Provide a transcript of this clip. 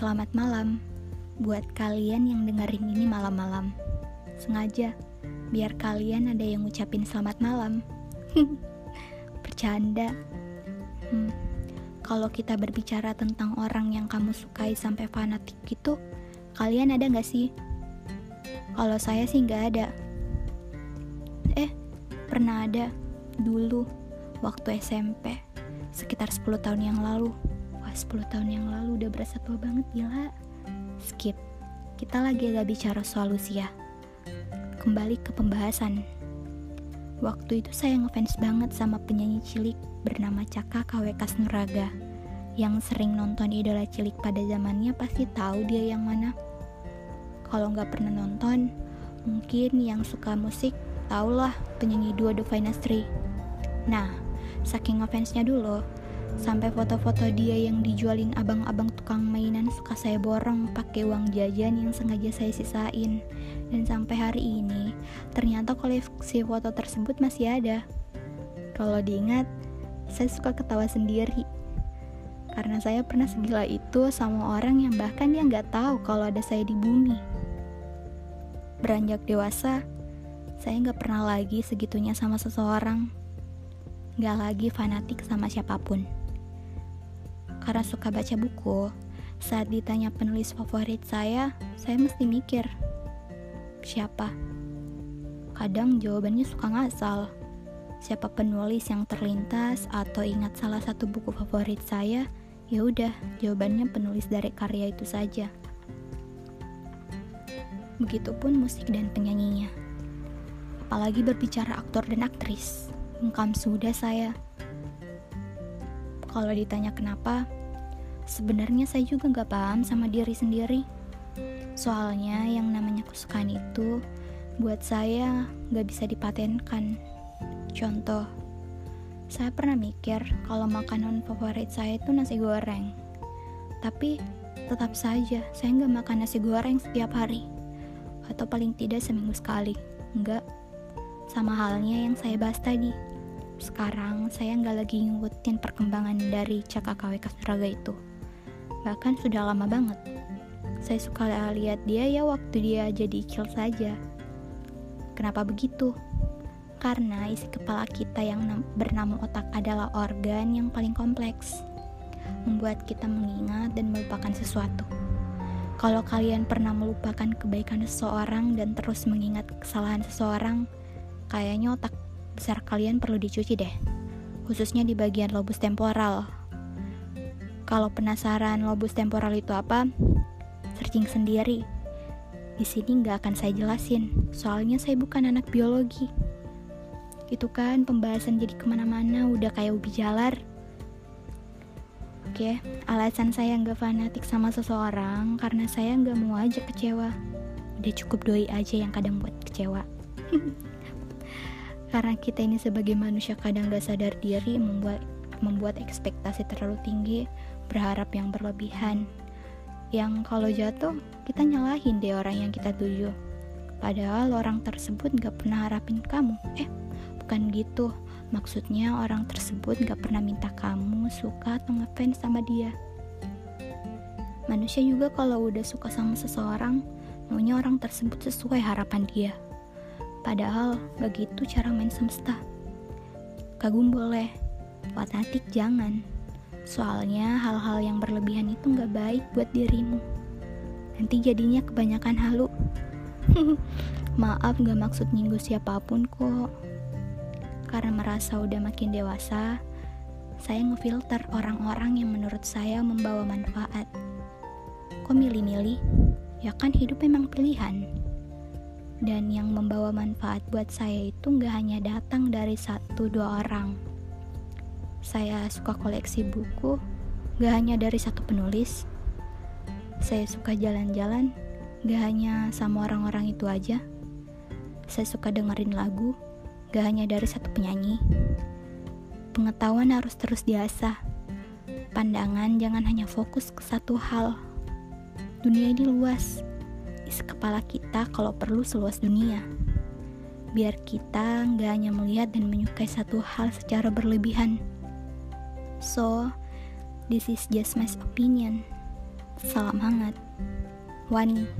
Selamat malam buat kalian yang dengerin ini malam-malam. Sengaja biar kalian ada yang ngucapin selamat malam. Bercanda. Hmm. Kalau kita berbicara tentang orang yang kamu sukai sampai fanatik gitu, kalian ada nggak sih? Kalau saya sih nggak ada. Eh, pernah ada dulu waktu SMP, sekitar 10 tahun yang lalu. Wah 10 tahun yang lalu udah berasa tua banget gila. Skip. Kita lagi gak bicara soal usia Kembali ke pembahasan. Waktu itu saya ngefans banget sama penyanyi cilik bernama Caka KW Kasnuraga Yang sering nonton idola cilik pada zamannya pasti tahu dia yang mana. Kalau nggak pernah nonton, mungkin yang suka musik tahulah penyanyi dua The Finestry Nah, saking ngefansnya dulu, Sampai foto-foto dia yang dijualin abang-abang tukang mainan suka saya borong pakai uang jajan yang sengaja saya sisain. Dan sampai hari ini, ternyata koleksi foto tersebut masih ada. Kalau diingat, saya suka ketawa sendiri. Karena saya pernah segila itu sama orang yang bahkan dia nggak tahu kalau ada saya di bumi. Beranjak dewasa, saya nggak pernah lagi segitunya sama seseorang. Nggak lagi fanatik sama siapa pun karena suka baca buku, saat ditanya penulis favorit saya, saya mesti mikir, siapa? Kadang jawabannya suka ngasal. Siapa penulis yang terlintas atau ingat salah satu buku favorit saya, ya udah, jawabannya penulis dari karya itu saja. Begitupun musik dan penyanyinya. Apalagi berbicara aktor dan aktris, engkam sudah saya. Kalau ditanya kenapa, sebenarnya saya juga nggak paham sama diri sendiri. Soalnya yang namanya kesukaan itu buat saya nggak bisa dipatenkan. Contoh, saya pernah mikir kalau makanan favorit saya itu nasi goreng. Tapi tetap saja saya nggak makan nasi goreng setiap hari. Atau paling tidak seminggu sekali. Enggak. Sama halnya yang saya bahas tadi sekarang saya nggak lagi ngikutin perkembangan dari KW Kasuraga itu. Bahkan sudah lama banget. Saya suka lihat dia ya waktu dia jadi kecil saja. Kenapa begitu? Karena isi kepala kita yang bernama otak adalah organ yang paling kompleks. Membuat kita mengingat dan melupakan sesuatu. Kalau kalian pernah melupakan kebaikan seseorang dan terus mengingat kesalahan seseorang, kayaknya otak besar kalian perlu dicuci deh, khususnya di bagian lobus temporal. Kalau penasaran lobus temporal itu apa, searching sendiri. Di sini nggak akan saya jelasin, soalnya saya bukan anak biologi. Itu kan pembahasan jadi ke mana-mana udah kayak ubi jalar. Oke, alasan saya nggak fanatik sama seseorang karena saya nggak mau aja kecewa. Udah cukup doi aja yang kadang buat kecewa. Karena kita ini sebagai manusia kadang gak sadar diri membuat membuat ekspektasi terlalu tinggi, berharap yang berlebihan. Yang kalau jatuh, kita nyalahin deh orang yang kita tuju. Padahal orang tersebut gak pernah harapin kamu. Eh, bukan gitu. Maksudnya orang tersebut gak pernah minta kamu suka atau ngefans sama dia. Manusia juga kalau udah suka sama seseorang, maunya orang tersebut sesuai harapan dia. Padahal begitu cara main semesta. Kagum boleh, fanatik jangan. Soalnya hal-hal yang berlebihan itu gak baik buat dirimu. Nanti jadinya kebanyakan halu. Maaf gak maksud nyinggung siapa pun kok. Karena merasa udah makin dewasa, saya ngefilter orang-orang yang menurut saya membawa manfaat. Kok milih-milih? Ya kan hidup memang pilihan dan yang membawa manfaat buat saya itu nggak hanya datang dari satu dua orang. Saya suka koleksi buku, nggak hanya dari satu penulis. Saya suka jalan-jalan, nggak hanya sama orang-orang itu aja. Saya suka dengerin lagu, nggak hanya dari satu penyanyi. Pengetahuan harus terus diasah. Pandangan jangan hanya fokus ke satu hal. Dunia ini luas, isi kepala kita kalau perlu seluas dunia. Biar kita nggak hanya melihat dan menyukai satu hal secara berlebihan. So, this is just my opinion. Salam hangat, Wani.